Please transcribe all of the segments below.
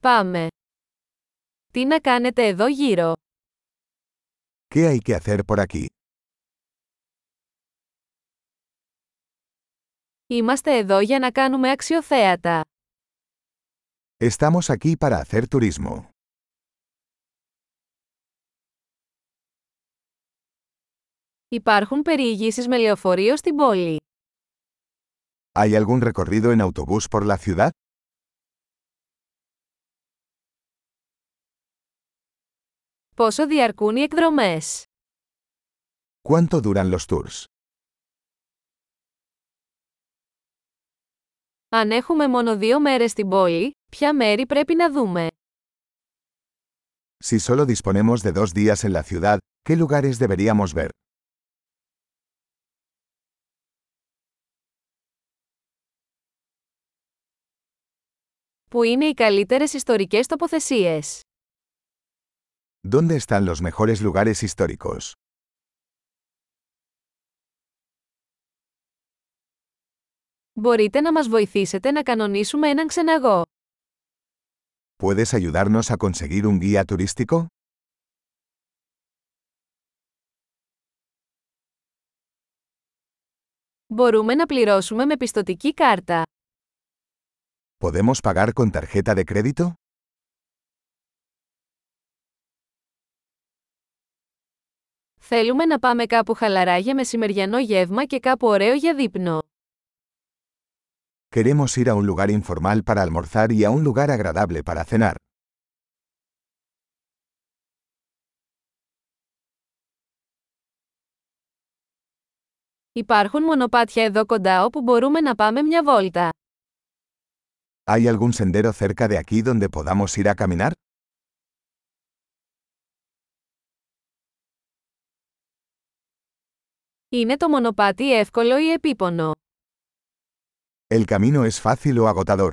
Πάμε. Τι να κάνετε εδώ γύρω; ¿Qué hay que hacer por aquí? Είμαστε εδώ για να κάνουμε αξιοθέατα. Estamos aquí para hacer turismo. Υπάρχουν περιηγήσεις με λεωφορείο στην πόλη. ¿Hay algún recorrido en autobús por la ciudad? Πόσο διαρκούν οι εκδρομές; ¿Cuánto duran los tours? Αν έχουμε μόνο δύο μέρες στην πόλη, ποια μέρη πρέπει να δούμε; Si solo disponemos de dos días en la ciudad, ¿qué lugares deberíamos ver? Πού είναι οι καλύτερες ιστορικές τοποθεσίες; ¿Dónde están los mejores lugares históricos? Μπορείτε να μας βοηθήσετε να κανονίσουμε έναν ξεναγό. ¿Puedes ayudarnos a conseguir un guía turístico? Μπορούμε να πληρώσουμε με πιστοτική κάρτα. ¿Podemos pagar con tarjeta de crédito? Θέλουμε να πάμε κάπου χαλαρά για μεσημεριανό γεύμα και κάπου ωραίο για δείπνο. Queremos ir a un lugar informal para almorzar y a un lugar agradable para cenar. Υπάρχουν μονοπάτια εδώ κοντά όπου μπορούμε να πάμε μια βόλτα. ¿Hay algún sendero cerca de aquí donde podamos ir a caminar? Είναι το μονοπάτι εύκολο ή επίπονο; El camino es fácil o agotador.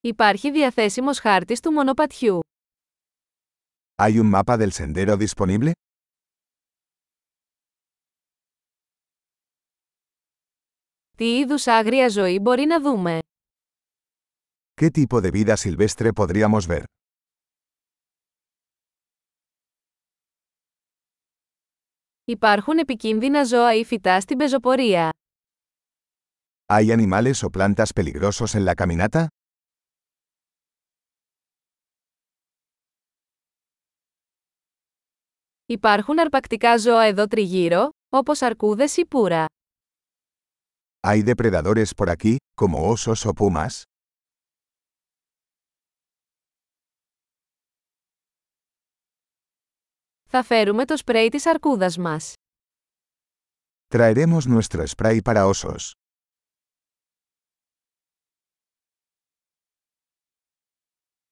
Υπάρχει διαθέσιμος χάρτης του μονοπατιού. ¿Hay un mapa del sendero disponible? Τι είδους άγρια ζωή μπορεί να δούμε; ¿Qué tipo de vida silvestre podríamos ver? Υπάρχουν επικίνδυνα ζώα ή φυτά στην πεζοπορία. ¿Hay animales o plantas peligrosos en la caminata? Υπάρχουν αρπακτικά ζώα εδώ τριγύρω, όπως αρκούδες ή πουρα. ¿Hay depredadores por aquí, como osos o pumas? Θα φέρουμε το σπρέι της αρκούδας μας. Traeremos nuestro spray para osos.